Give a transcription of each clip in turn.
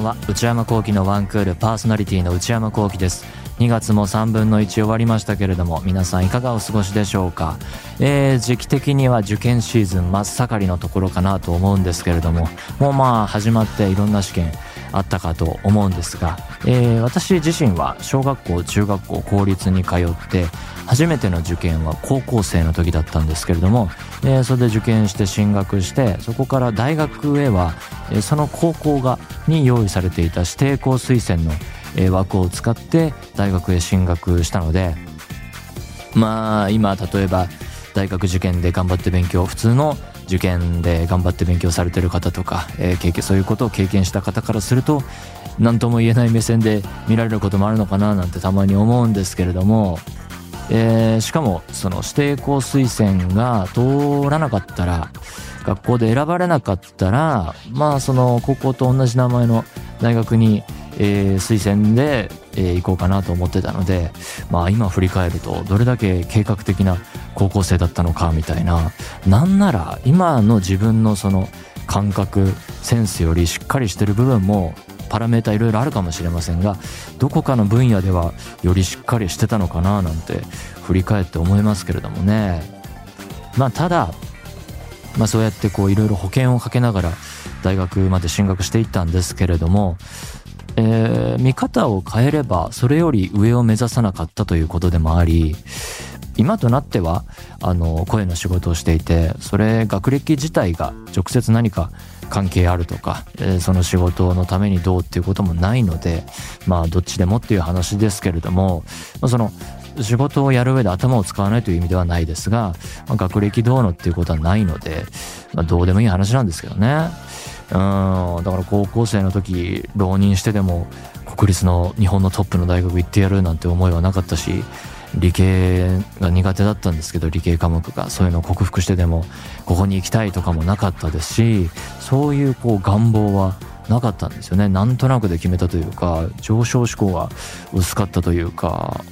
んは。内山聖輝のワンクールパーソナリティの内山聖輝です。2月も3分の1終わりましたけれども皆さんいかがお過ごしでしょうか、えー、時期的には受験シーズン真っ盛りのところかなと思うんですけれどももうまあ始まっていろんな試験あったかと思うんですが、えー、私自身は小学校中学校公立に通って初めての受験は高校生の時だったんですけれども、え、それで受験して進学してそこから大学へは、その高校がに用意されていた指定校推薦の、枠を使って大学へ進学したのでまあ今例えば大学受験で頑張って勉強普通の受験で頑張って勉強されてる方とか、えー、経験そういうことを経験した方からすると何とも言えない目線で見られることもあるのかななんてたまに思うんですけれども、えー、しかもその指定校推薦が通らなかったら学校で選ばれなかったらまあその高校と同じ名前の大学に、えー、推薦で、えー、行こうかなと思ってたのでまあ今振り返るとどれだけ計画的な高校生だったのかみたいな。なんなら今の自分のその感覚センスよりしっかりしてる部分もパラメータいろいろあるかもしれませんがどこかの分野ではよりしっかりしてたのかななんて振り返って思いますけれどもね。まあただまあそうやってこういろいろ保険をかけながら大学まで進学していったんですけれどもえー、見方を変えればそれより上を目指さなかったということでもあり今となってはあの声の仕事をしていてそれ学歴自体が直接何か関係あるとか、えー、その仕事のためにどうっていうこともないのでまあどっちでもっていう話ですけれども、まあ、その仕事をやる上で頭を使わないという意味ではないですが、まあ、学歴どうのっていうことはないので、まあ、どうでもいい話なんですけどね。うんだから高校生の時浪人してでも国立の日本のトップの大学行ってやるなんて思いはなかったし理系が苦手だったんですけど理系科目がそういうのを克服してでもここに行きたいとかもなかったですしそういうこう願望はなかったんですよね。なんとなくで決めたというか上昇志向が薄かったというか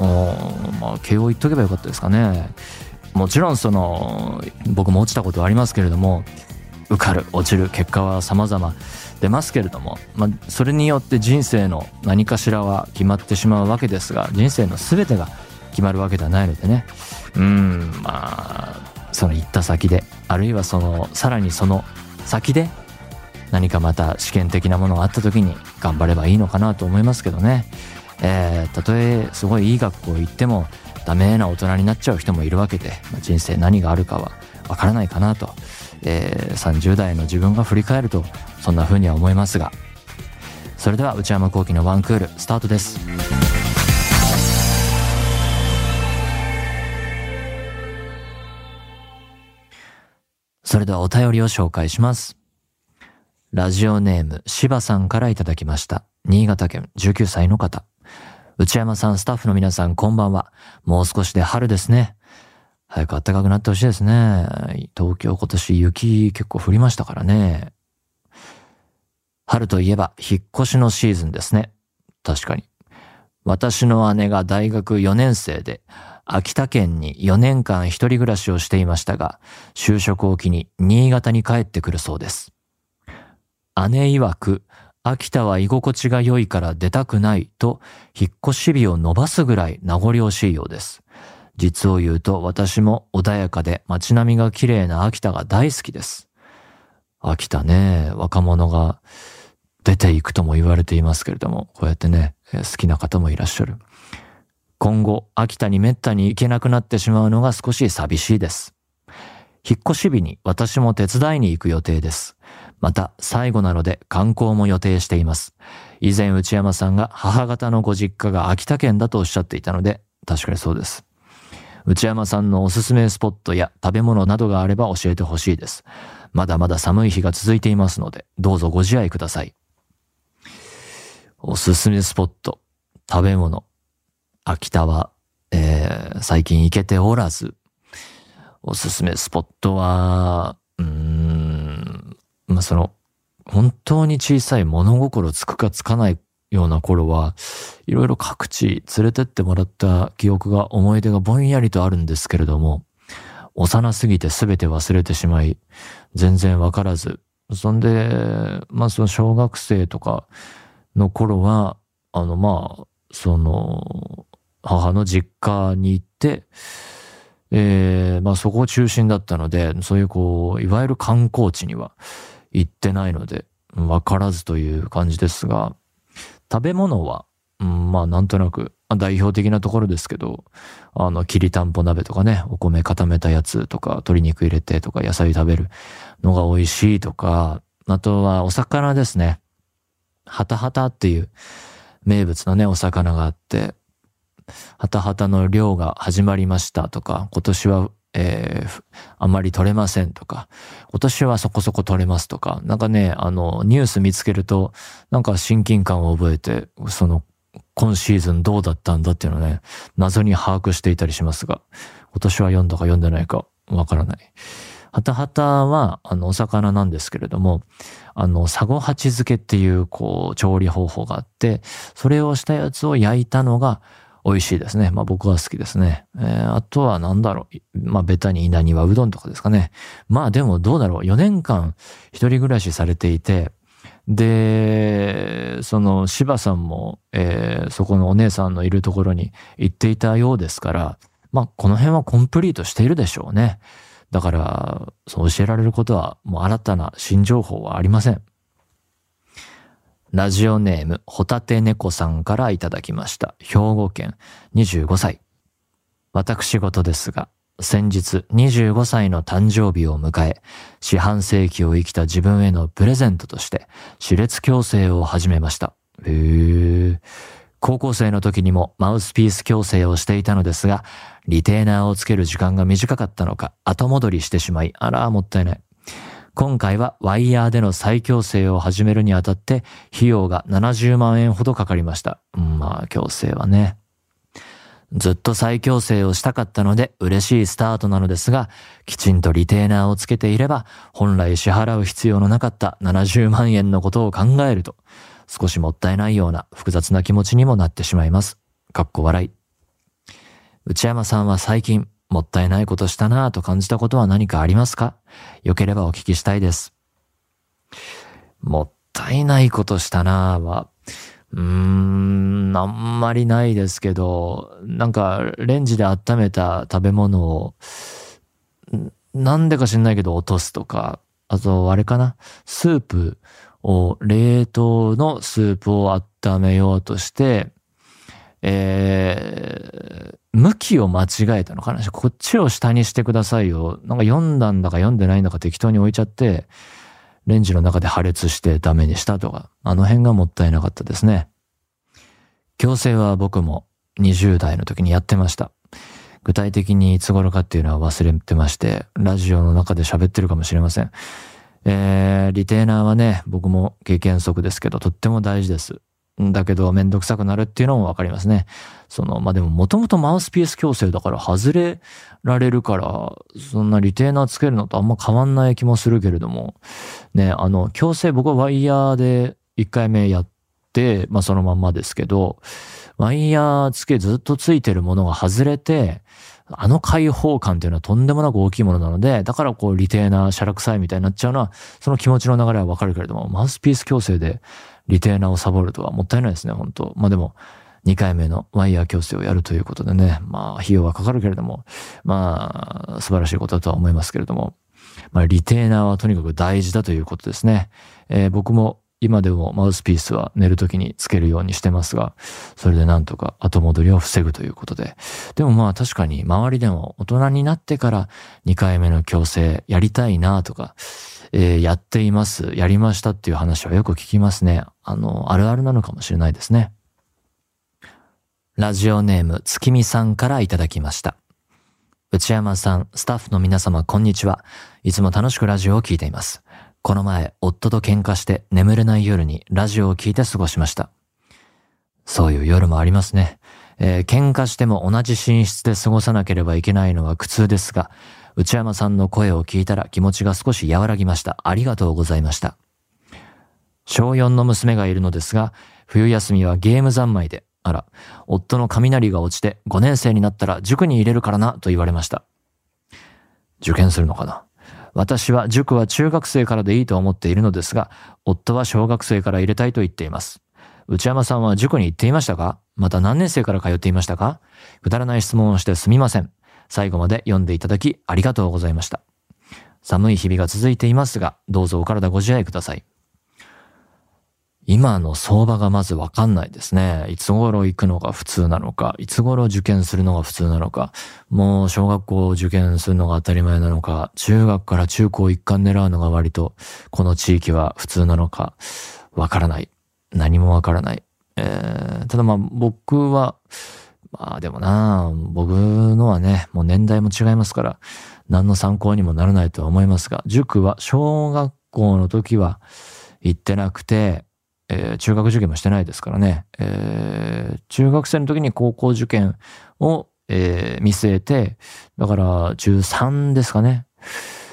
まあ慶応行っとけばよかったですかね。もちろんその僕も落ちたことはありますけれども受かる落ちる結果は様々出ますけれども、まあ、それによって人生の何かしらは決まってしまうわけですが人生の全てが決まるわけではないのでね。うんまあその行った先であるいはそのさらにその先で何かまた試験的なものがあった時に頑張ればいいのかなと思いますけどね、えー、たとえすごいいい学校行ってもダメな大人になっちゃう人もいるわけで、まあ、人生何があるかはわからないかなと、えー、30代の自分が振り返るとそんな風には思いますが。それでは内山昂輝のワンクールスタートです。それではお便りを紹介します。ラジオネーム、芝さんからいただきました。新潟県19歳の方。内山さん、スタッフの皆さん、こんばんは。もう少しで春ですね。早く暖かくなってほしいですね。東京今年雪結構降りましたからね。春といえば引っ越しのシーズンですね。確かに。私の姉が大学4年生で、秋田県に4年間一人暮らしをしていましたが、就職を機に新潟に帰ってくるそうです。姉曰く、秋田は居心地が良いから出たくないと、引っ越し日を伸ばすぐらい名残惜しいようです。実を言うと私も穏やかで街並みが綺麗な秋田が大好きです。秋田ね、若者が出ていくとも言われていますけれども、こうやってね、好きな方もいらっしゃる。今後、秋田にめったに行けなくなってしまうのが少し寂しいです。引っ越し日に私も手伝いに行く予定です。また、最後なので観光も予定しています。以前内山さんが母方のご実家が秋田県だとおっしゃっていたので、確かにそうです。内山さんのおすすめスポットや食べ物などがあれば教えてほしいです。まだまだ寒い日が続いていますので、どうぞご自愛ください。おすすめスポット、食べ物、秋田は、えー、最近行けておらず、おすすめスポットは、うん、まあ、その、本当に小さい物心つくかつかないような頃は、いろいろ各地連れてってもらった記憶が、思い出がぼんやりとあるんですけれども、幼すぎて全て忘れてしまい、全然わからず、そんで、まあその小学生とか、の頃は、あの、まあ、その、母の実家に行って、えー、まあそこを中心だったので、そういうこう、いわゆる観光地には行ってないので、わからずという感じですが、食べ物は、うん、まあなんとなく、代表的なところですけど、あの、きりたんぽ鍋とかね、お米固めたやつとか、鶏肉入れてとか、野菜食べるのが美味しいとか、あとはお魚ですね。ハタハタっていう名物のね、お魚があって、ハタハタの漁が始まりましたとか、今年は、えー、あまり取れませんとか、今年はそこそこ取れますとか、なんかね、あの、ニュース見つけると、なんか親近感を覚えて、その今シーズンどうだったんだっていうのをね、謎に把握していたりしますが、今年は読んだか読んでないかわからない。ハタハタは、あの、お魚なんですけれども、あの、サゴハチ漬けっていう、こう、調理方法があって、それをしたやつを焼いたのが美味しいですね。まあ僕は好きですね。えー、あとは何だろう。まあベタに稲庭うどんとかですかね。まあでもどうだろう。4年間一人暮らしされていて、で、その柴さんも、えー、そこのお姉さんのいるところに行っていたようですから、まあこの辺はコンプリートしているでしょうね。だから、そう教えられることはもう新たな新情報はありません。ラジオネーム、ホタテ猫さんからいただきました。兵庫県25歳。私事ですが、先日25歳の誕生日を迎え、四半世紀を生きた自分へのプレゼントとして、歯列矯正を始めました。へー。高校生の時にもマウスピース矯正をしていたのですが、リテーナーをつける時間が短かったのか、後戻りしてしまい、あら、もったいない。今回はワイヤーでの再矯正を始めるにあたって、費用が70万円ほどかかりました。うん、まあ、矯正はね。ずっと再矯正をしたかったので嬉しいスタートなのですが、きちんとリテーナーをつけていれば、本来支払う必要のなかった70万円のことを考えると、少しもったいないような複雑な気持ちにもなってしまいます。かっこ笑い。内山さんは最近、もったいないことしたなぁと感じたことは何かありますか？よければお聞きしたいです。もったいないことしたなぁは、うーん、あんまりないですけど、なんか、レンジで温めた食べ物を、なんでか知んないけど落とすとか、あと、あれかな？スープを、冷凍のスープを温めようとして、えー、向きを間違えたのかな？こっちを下にしてくださいよ。なんか読んだんだか読んでないんだか適当に置いちゃって、レンジの中で破裂してダメにしたとか、あの辺がもったいなかったですね。強制は僕も20代の時にやってました。具体的にいつ頃かっていうのは忘れてまして、ラジオの中で喋ってるかもしれません。えー、リテーナーはね、僕も経験則ですけど、とっても大事です。だけどめんどくさくなるっていうのもわかりますね。その、まあ、でももともとマウスピース矯正だから外れられるから、そんなリテーナーつけるのとあんま変わんない気もするけれども、ね、あの、矯正僕はワイヤーで1回目やって、まあ、そのまんまですけど、ワイヤーつけずっとついてるものが外れて、あの開放感っていうのはとんでもなく大きいものなので、だからこうリテーナー、シャラ臭いみたいになっちゃうのは、その気持ちの流れはわかるけれども、マウスピース矯正でリテーナーをサボるとはもったいないですね、本当まあでも、2回目のワイヤー矯正をやるということでね、まあ費用はかかるけれども、まあ素晴らしいことだとは思いますけれども、まあリテーナーはとにかく大事だということですね。えー、僕も今でもマウスピースは寝るときにつけるようにしてますが、それでなんとか後戻りを防ぐということで。でもまあ確かに周りでも大人になってから2回目の矯正やりたいなとか、えー、やっています、やりましたっていう話はよく聞きますね。あの、あるあるなのかもしれないですね。ラジオネーム月見さんからいただきました。内山さん、スタッフの皆様、こんにちは。いつも楽しくラジオを聞いています。この前、夫と喧嘩して眠れない夜にラジオを聞いて過ごしました。そういう夜もありますね。えー、喧嘩しても同じ寝室で過ごさなければいけないのは苦痛ですが、内山さんの声を聞いたら気持ちが少し和らぎました。ありがとうございました。小4の娘がいるのですが、冬休みはゲーム三昧で、あら、夫の雷が落ちて5年生になったら塾に入れるからなと言われました。受験するのかな？私は塾は中学生からでいいと思っているのですが、夫は小学生から入れたいと言っています。内山さんは塾に行っていましたか？また何年生から通っていましたか？くだらない質問をしてすみません。最後まで読んでいただきありがとうございました。寒い日々が続いていますが、どうぞお体ご自愛ください。今の相場がまずわかんないですね。いつ頃行くのが普通なのか、いつ頃受験するのが普通なのか、もう小学校受験するのが当たり前なのか、中学から中高一貫狙うのが割とこの地域は普通なのか、わからない。何もわからない。えー、ただまあ僕は、まあでもな僕のはね、もう年代も違いますから、何の参考にもならないとは思いますが、塾は小学校の時は行ってなくて、えー、中学受験もしてないですからね、えー、中学生の時に高校受験を、えー、見据えて、だから中3ですかね。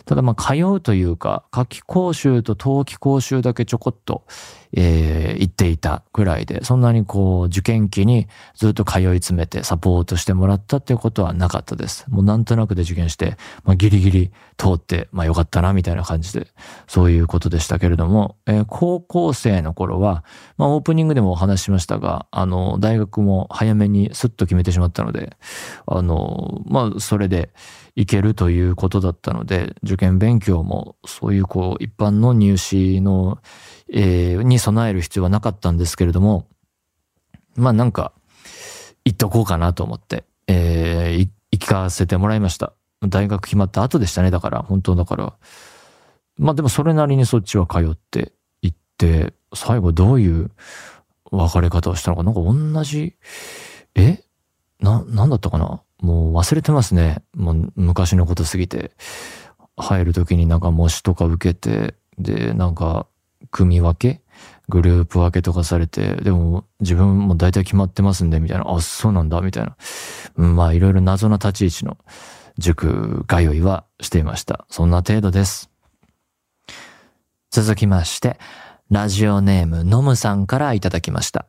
ただまあ通うというか、夏季講習と冬季講習だけちょこっと、えー、行っていたくらいで、そんなにこう受験期にずっと通い詰めてサポートしてもらったっていうことはなかったです。もうなんとなくで受験して、まあギリギリ通って、まあよかったなみたいな感じで、そういうことでしたけれども、えー、高校生の頃は、まあオープニングでもお話ししましたが、あの、大学も早めにスッと決めてしまったので、あの、まあそれで、いけるということだったので、受験勉強もそういうこう一般の入試の、えー、に備える必要はなかったんですけれども、まあなんか、行っとこうかなと思って、えー、行かせてもらいました。大学決まった後でしたね。だから、本当だから。まあでもそれなりにそっちは通って行って、最後どういう別れ方をしたのか、なんか同じ、え？な、なんだったかな？もう忘れてますね。もう昔のことすぎて。入る時になんか模試とか受けて、で、なんか、組分け？グループ分けとかされて、でも自分も大体決まってますんで、みたいな。あ、そうなんだ、みたいな。まあ、いろいろ謎な立ち位置の塾通いはしていました。そんな程度です。続きまして、ラジオネームのむさんからいただきました。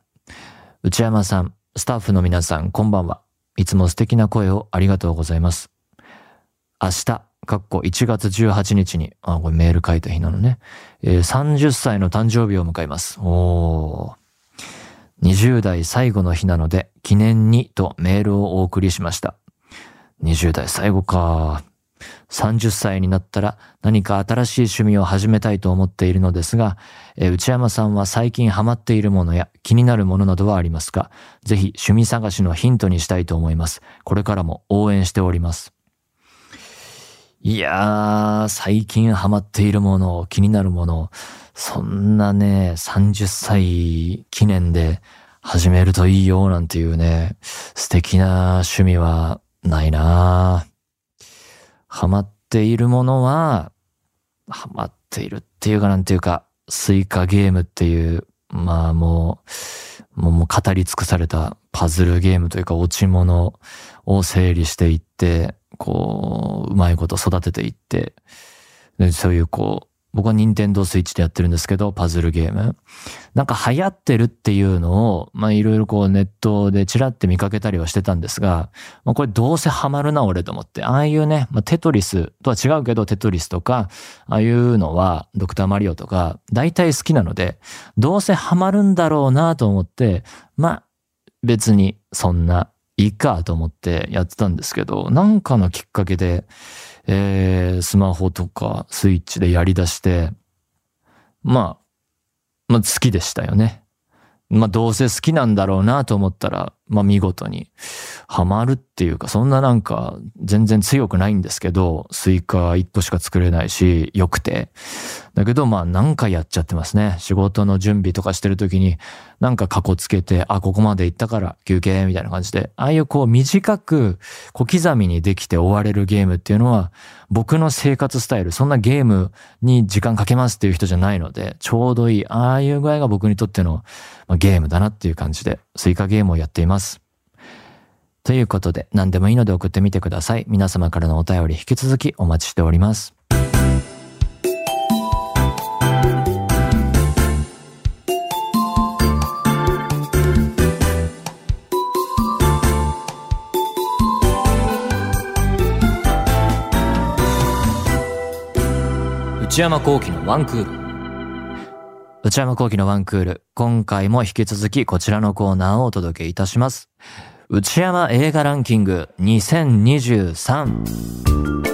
内山さん、スタッフの皆さん、こんばんは。いつも素敵な声をありがとうございます。明日、かっこ1月18日に、あ、これメール書いた日なのね。えー、30歳の誕生日を迎えます。おー。20代最後の日なので、記念にとメールをお送りしました。20代最後か。30歳になったら何か新しい趣味を始めたいと思っているのですが、え内山さんは最近ハマっているものや気になるものなどはありますか？ぜひ趣味探しのヒントにしたいと思います。これからも応援しております。いやー、最近ハマっているもの、気になるもの、そんなね、30歳記念で始めるといいよなんていうね、素敵な趣味はないなー。ハマっているものは、ハマっているっていうかなんていうか、スイカゲームっていう、まあもう、もう語り尽くされたパズルゲームというか落ち物を整理していって、こう、うまいこと育てていって、そういうこう、僕は任天堂スイッチでやってるんですけど、パズルゲーム。なんか流行ってるっていうのを、まあいろいろこうネットでチラって見かけたりはしてたんですが、まあこれどうせハマるな俺と思って、ああいうね、まあ、テトリスとは違うけどテトリスとか、ああいうのはドクターマリオとか大体好きなので、どうせハマるんだろうなと思って、まあ別にそんないいかと思ってやってたんですけど、なんかのきっかけで、えー、スマホとかスイッチでやり出して、まあ、まあ好きでしたよね。まあどうせ好きなんだろうなと思ったら、まあ見事にハマるっていうか、そんななんか全然強くないんですけど、スイカ1個しか作れないし、良くて。だけどまあ何回やっちゃってますね。仕事の準備とかしてる時に、なんか過去つけて、あ、ここまで行ったから休憩みたいな感じで、ああいうこう短く小刻みにできて終われるゲームっていうのは、僕の生活スタイル、そんなゲームに時間かけますっていう人じゃないので、ちょうどいい、ああいう具合が僕にとってのゲームだなっていう感じで、スイカゲームをやっています。ということで、何でもいいので送ってみてください。皆様からのお便り引き続きお待ちしております。内山幸喜のワンクール。内山幸喜のワンクール。今回も引き続きこちらのコーナーをお届けいたします。内山映画ランキング2023。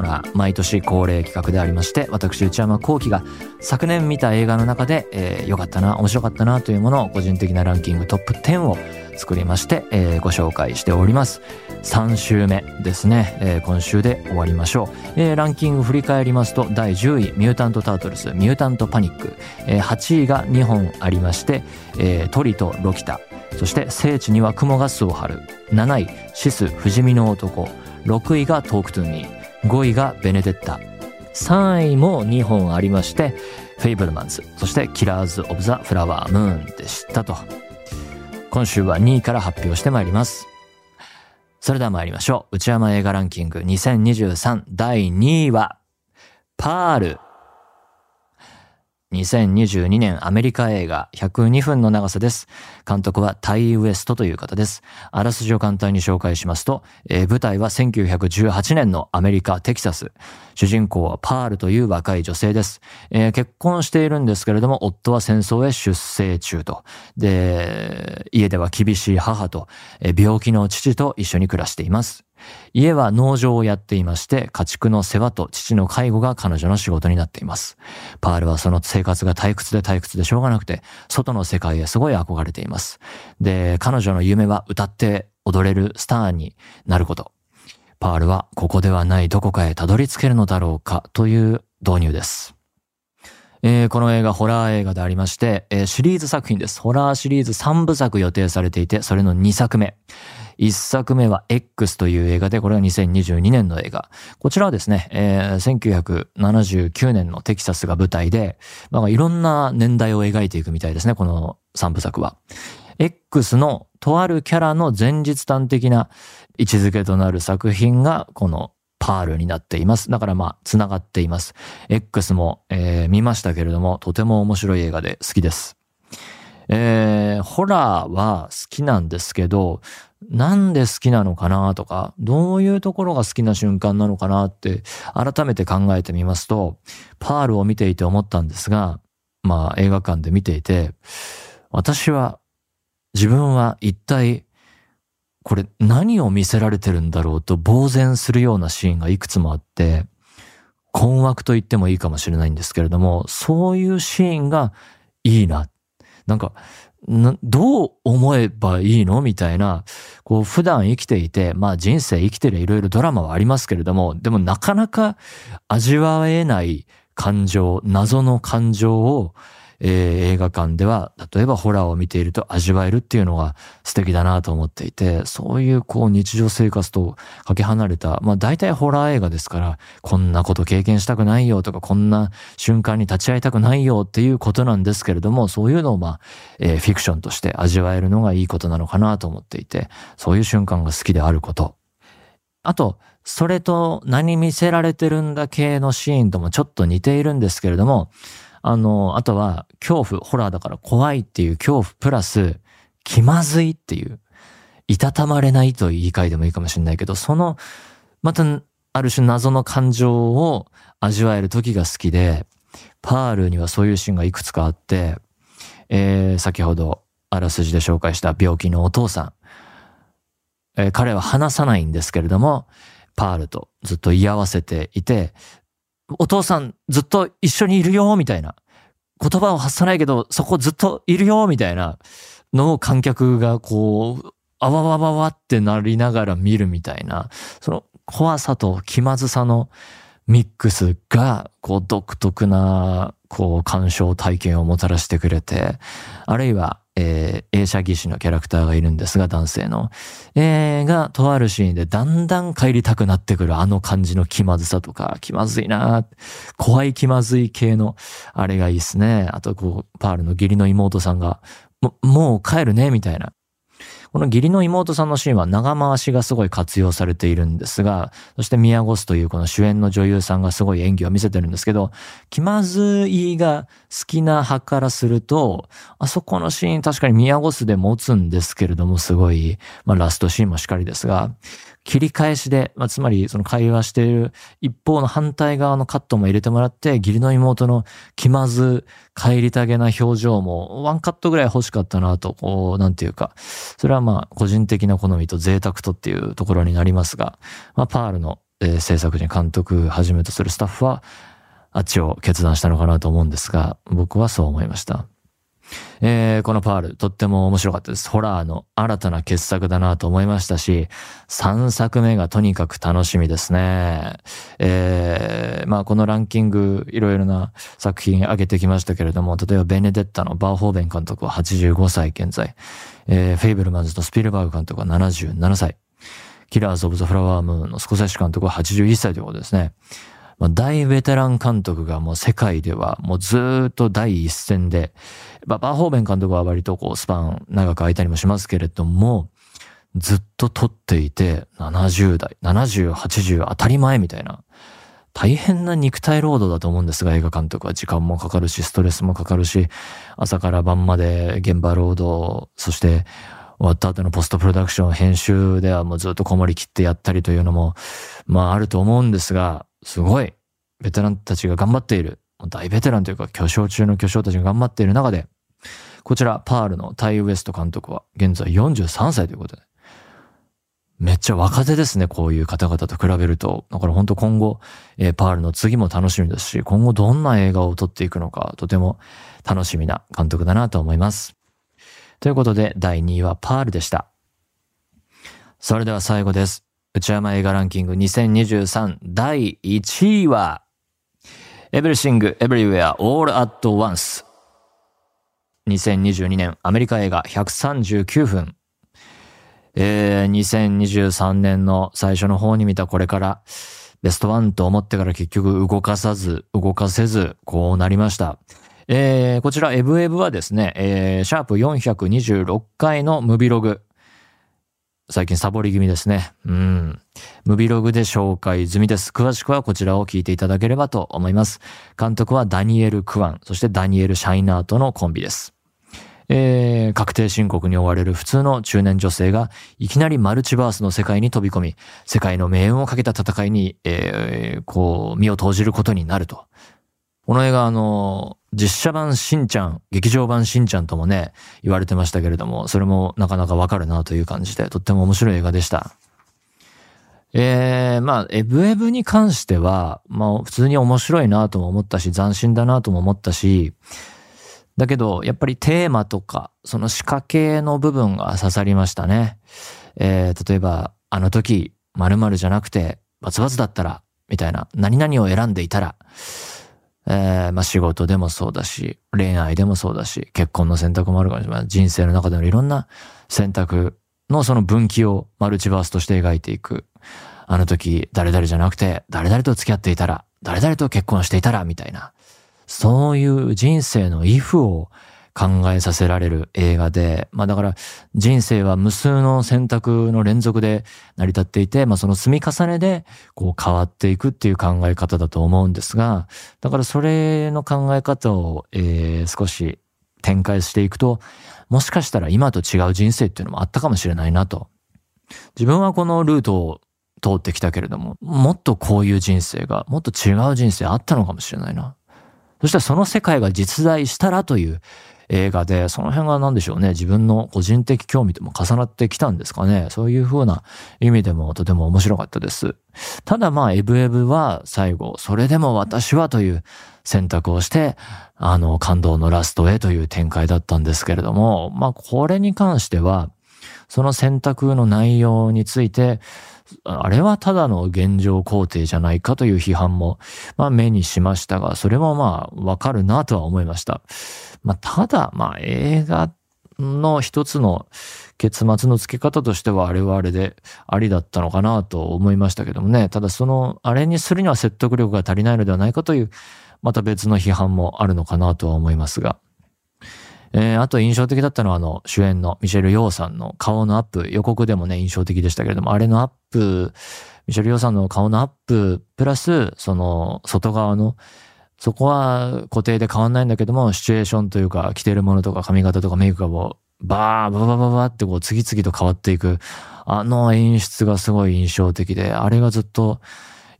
ーナー、毎年恒例企画でありまして、私、内山幸喜が昨年見た映画の中で、えー、かったな、面白かったなというものを個人的なランキングトップ10を作りまして、えー、ご紹介しております。3週目ですね、えー、今週で終わりましょう、えー。ランキング振り返りますと、第10位、ミュータント・タートルズ、ミュータント・パニック。えー、8位が2本ありまして、えー、トリとロキタ。そして、聖地には蜘蛛が巣を張る。7位、シス・不死身の男。6位がトークトゥーミー。5位がベネデッタ。3位も2本ありまして、フェイブルマンズ、そしてキラーズ・オブ・ザ・フラワームーンでしたと。今週は2位から発表してまいります。それでは参りましょう。内山映画ランキング2023第2位は、パール。2022年アメリカ映画102分の長さです。監督はタイ・ウエストという方です。あらすじを簡単に紹介しますと、えー、舞台は1918年のアメリカ・テキサス。主人公はパールという若い女性です。えー、結婚しているんですけれども、夫は戦争へ出征中と。で、家では厳しい母と、えー、病気の父と一緒に暮らしています。家は農場をやっていまして、家畜の世話と父の介護が彼女の仕事になっています。パールはその生活が退屈で退屈でしょうがなくて、外の世界へすごい憧れています。で、彼女の夢は歌って踊れるスターになること。パールはここではないどこかへたどり着けるのだろうかという導入です。えー、この映画、ホラー映画でありまして、えー、シリーズ作品です。ホラーシリーズ3部作予定されていて、それの2作目。1作目は X という映画で、これは2022年の映画。こちらはですね、えー、1979年のテキサスが舞台で、まあ、いろんな年代を描いていくみたいですね、この3部作は。X のとあるキャラの前日端的な位置づけとなる作品が、このパールになっています。だからまあ、繋がっています。X も、えー、見ましたけれども、とても面白い映画で好きです。えー、ホラーは好きなんですけど、なんで好きなのかなとか、どういうところが好きな瞬間なのかなって改めて考えてみますと、パールを見ていて思ったんですが、まあ映画館で見ていて、私は自分は一体これ何を見せられてるんだろうと呆然するようなシーンがいくつもあって、困惑と言ってもいいかもしれないんですけれども、そういうシーンがいいな。なんか、どう思えばいいのみたいな、こう普段生きていて、まあ人生生きてるいろいろドラマはありますけれども、でもなかなか味わえない感情、謎の感情をえ、映画館では、例えばホラーを見ていると味わえるっていうのが素敵だなと思っていて、そういうこう日常生活とかけ離れた、まあ大体ホラー映画ですから、こんなこと経験したくないよとか、こんな瞬間に立ち会いたくないよっていうことなんですけれども、そういうのをまあ、えー、フィクションとして味わえるのがいいことなのかなと思っていて、そういう瞬間が好きであること。あと、それと何見せられてるんだ系のシーンともちょっと似ているんですけれども、あの、あとは恐怖、ホラーだから怖いっていう恐怖プラス気まずいっていう、いたたまれないと言い換えてもいいかもしれないけど、その、またある種謎の感情を味わえる時が好きで、パールにはそういうシーンがいくつかあって、えー、先ほどあらすじで紹介した病気のお父さん。えー、彼は話さないんですけれども、パールとずっと居合わせていて、お父さんずっと一緒にいるよ、みたいな。言葉を発さないけど、そこずっといるよ、みたいなのを観客がこう、あわわわわってなりながら見るみたいな、その怖さと気まずさのミックスが、こう独特な、こう鑑賞体験をもたらしてくれて、あるいは、えー、映写技師のキャラクターがいるんですが、男性の。えー、が、とあるシーンでだんだん帰りたくなってくるあの感じの気まずさとか、気まずいな怖い気まずい系の、あれがいいっすね。あと、こう、パールの義理の妹さんが、も、もう帰るね、みたいな。この義理の妹さんのシーンは長回しがすごい活用されているんですが、そして宮越というこの主演の女優さんがすごい演技を見せてるんですけど、気まずいが好きな派からすると、あそこのシーン確かに宮越で持つんですけれども、すごい、まあラストシーンもしっかりですが、切り返しで、まあ、つまりその会話している一方の反対側のカットも入れてもらって、義理の妹の気まず、帰りたげな表情もワンカットぐらい欲しかったなと、こう、なんていうか、それはまあ個人的な好みと贅沢とっていうところになりますが、まあパールの、えー、制作人、監督はじめとするスタッフは、あっちを決断したのかなと思うんですが、僕はそう思いました。えー、このパール、とっても面白かったです。ホラーの新たな傑作だなと思いましたし、3作目がとにかく楽しみですね。えー、まあこのランキング、いろいろな作品上げてきましたけれども、例えばベネデッタのバーホーベン監督は85歳現在、えー、フェイブルマンズとスピルバーグ監督は77歳、キラーズ・オブ・ザ・フラワームーンのスコセッシュ監督は81歳ということですね。まあ、大ベテラン監督がもう世界ではもうずっと第一線で、バーホーベン監督は割とこうスパン長く空いたりもしますけれども、ずっと撮っていて70代、70、80当たり前みたいな。大変な肉体労働だと思うんですが、映画監督は時間もかかるし、ストレスもかかるし、朝から晩まで現場労働、そして終わった後のポストプロダクション、編集ではもうずっとこもりきってやったりというのも、まああると思うんですが、すごい、ベテランたちが頑張っている。大ベテランというか巨匠中の巨匠たちが頑張っている中で、こちら、パールのタイ・ウエスト監督は現在43歳ということで、めっちゃ若手ですね、こういう方々と比べると。だから本当今後、えー、パールの次も楽しみですし、今後どんな映画を撮っていくのか、とても楽しみな監督だなと思います。ということで、第2位はパールでした。それでは最後です。内山映画ランキング2023第1位は、Everything Everywhere All at Once。2022年アメリカ映画139分。えー、2023年の最初の方に見たこれからベストワンと思ってから結局動かさず、動かせず、こうなりました。えー、こちらエブエブはですね、えー、シャープ426回のムビログ。最近サボり気味ですね。うん。ムビログで紹介済みです。詳しくはこちらを聞いていただければと思います。監督はダニエル・クワン、そしてダニエル・シャイナーとのコンビです。えー、確定申告に追われる普通の中年女性がいきなりマルチバースの世界に飛び込み、世界の命運をかけた戦いに、えー、こう、身を投じることになると。この映画、あの、実写版しんちゃん、劇場版しんちゃんともね、言われてましたけれども、それもなかなかわかるなという感じで、とっても面白い映画でした。えー、まあ、エブエブに関しては、まあ、普通に面白いなとも思ったし、斬新だなとも思ったし、だけど、やっぱりテーマとか、その仕掛けの部分が刺さりましたね。えー、例えば、あの時、〇〇じゃなくて、バツバツだったら、みたいな、何々を選んでいたら、えー、まあ仕事でもそうだし、恋愛でもそうだし、結婚の選択もあるかもしれない。人生の中でのいろんな選択のその分岐をマルチバースとして描いていく。あの時、誰々じゃなくて、誰々と付き合っていたら、誰々と結婚していたら、みたいな。そういう人生の if を考えさせられる映画で、まあだから人生は無数の選択の連続で成り立っていて、まあその積み重ねでこう変わっていくっていう考え方だと思うんですが、だからそれの考え方を、えー、少し展開していくと、もしかしたら今と違う人生っていうのもあったかもしれないなと。自分はこのルートを通ってきたけれども、もっとこういう人生が、もっと違う人生あったのかもしれないな。そしたらその世界が実在したらという映画で、その辺が何でしょうね、自分の個人的興味とも重なってきたんですかね。そういう風な意味でもとても面白かったです。ただまあ、エブエブは最後、それでも私はという選択をして、あの、感動のラストへという展開だったんですけれども、まあ、これに関しては、その選択の内容について、あれはただの現状肯定じゃないかという批判も、まあ目にしましたが、それもまあわかるなとは思いました。まあただ、まあ映画の一つの結末の付け方としてはあれはあれでありだったのかなと思いましたけどもね。ただその、あれにするには説得力が足りないのではないかという、また別の批判もあるのかなとは思いますが。えー、あと印象的だったのはあの主演のミシェル・ヨーさんの顔のアップ、予告でもね印象的でしたけれども、あれのアップ、ミシェル・ヨーさんの顔のアップ、プラス、その外側の、そこは固定で変わんないんだけども、シチュエーションというか、着てるものとか髪型とかメイクがもうバー、ババババってこう次々と変わっていく、あの演出がすごい印象的で、あれがずっと、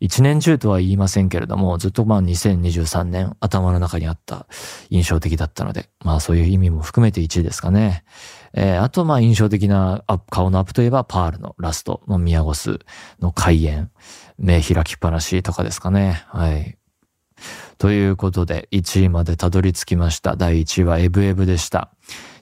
一年中とは言いませんけれども、ずっとまあ2023年頭の中にあった印象的だったので、まあそういう意味も含めて1位ですかね。えー、あとまあ印象的な顔のアップといえばパールのラストのミヤゴスの開演、目開きっぱなしとかですかね。はい。ということで1位までたどり着きました。第1位はエブエブでした。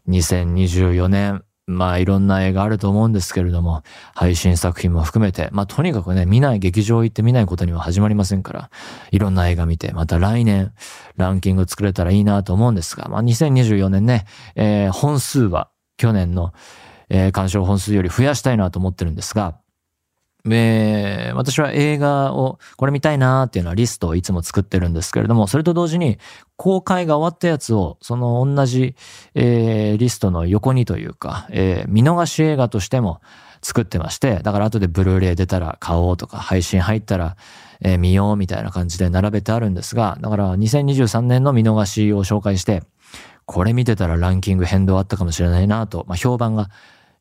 2024年まあいろんな映画あると思うんですけれども、配信作品も含めて、まあとにかくね、見ない劇場行って見ないことには始まりませんから、いろんな映画見て、また来年ランキング作れたらいいなと思うんですが、まあ2024年ね、えー、本数は去年の、えー、鑑賞本数より増やしたいなと思ってるんですが、えー、私は映画をこれ見たいなーっていうのはリストをいつも作ってるんですけれども、それと同時に公開が終わったやつをその同じ、えー、リストの横にというか、えー、見逃し映画としても作ってまして、だから後でブルーレイ出たら買おうとか、配信入ったら、え、見ようみたいな感じで並べてあるんですが、だから2023年の見逃しを紹介して、これ見てたらランキング変動あったかもしれないなと、まあ、評判が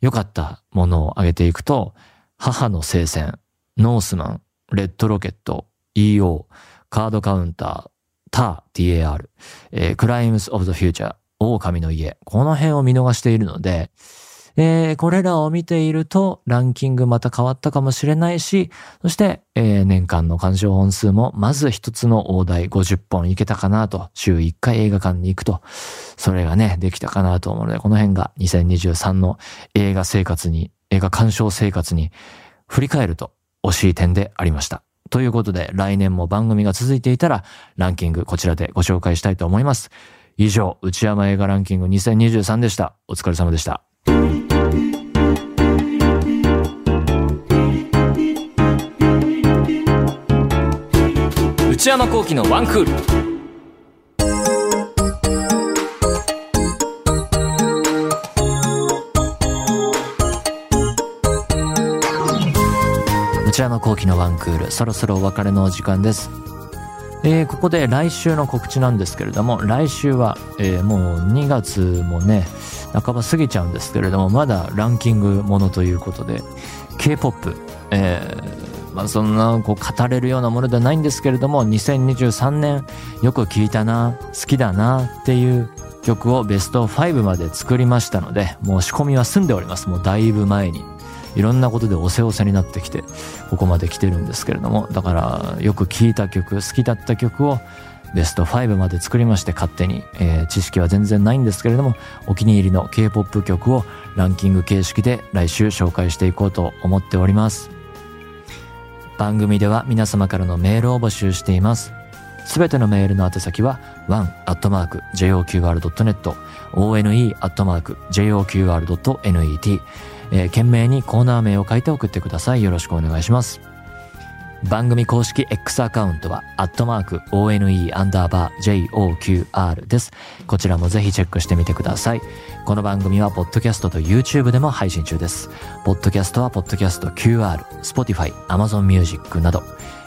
良かったものを上げていくと、母の聖戦、ノースマン、レッドロケット、EO、カードカウンター、ター、TAR、えー、クライムス・オブ・ザ・フューチャー、狼の家、この辺を見逃しているので、えー、これらを見ているとランキングまた変わったかもしれないし、そして、えー、年間の鑑賞本数もまず一つの大台50本いけたかなと、週1回映画館に行くと、それがね、できたかなと思うので、この辺が2023の映画生活に映画鑑賞生活に振り返ると惜しい点でありました。ということで来年も番組が続いていたらランキングこちらでご紹介したいと思います。以上、内山映画ランキング2023でした。お疲れ様でした。内山幸喜のワンクール。内山幸喜のワンクール、そろそろお別れのお時間です。えー、ここで来週の告知なんですけれども、来週は、えー、もう2月もね、半ば過ぎちゃうんですけれども、まだランキングものということで、K-POP、えー、まあそんなこう語れるようなものではないんですけれども、2023年よく聴いたな、好きだなっていう曲をベスト5まで作りましたので、もう仕込みは済んでおります。もうだいぶ前に。いろんなことでおせおせになってきてここまで来てるんですけれどもだからよく聴いた曲好きだった曲をベスト5まで作りまして勝手に、えー、知識は全然ないんですけれどもお気に入りの K-POP 曲をランキング形式で来週紹介していこうと思っております。番組では皆様からのメールを募集しています。すべてのメールの宛先は one.joqr.net one.joqr.net えー、件名にコーナー名を書いて送ってください。よろしくお願いします。番組公式 X アカウントは、アットマーク、ONE アンダーバー JOQR です。こちらもぜひチェックしてみてください。この番組は、ポッドキャストと YouTube でも配信中です。ポッドキャストは、ポッドキャスト QR、Spotify、Amazon Music など、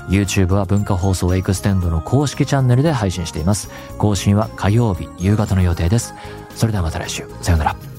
YouTube は文化放送エクステンドの公式チャンネルで配信しています。更新は火曜日夕方の予定です。それではまた来週。さようなら。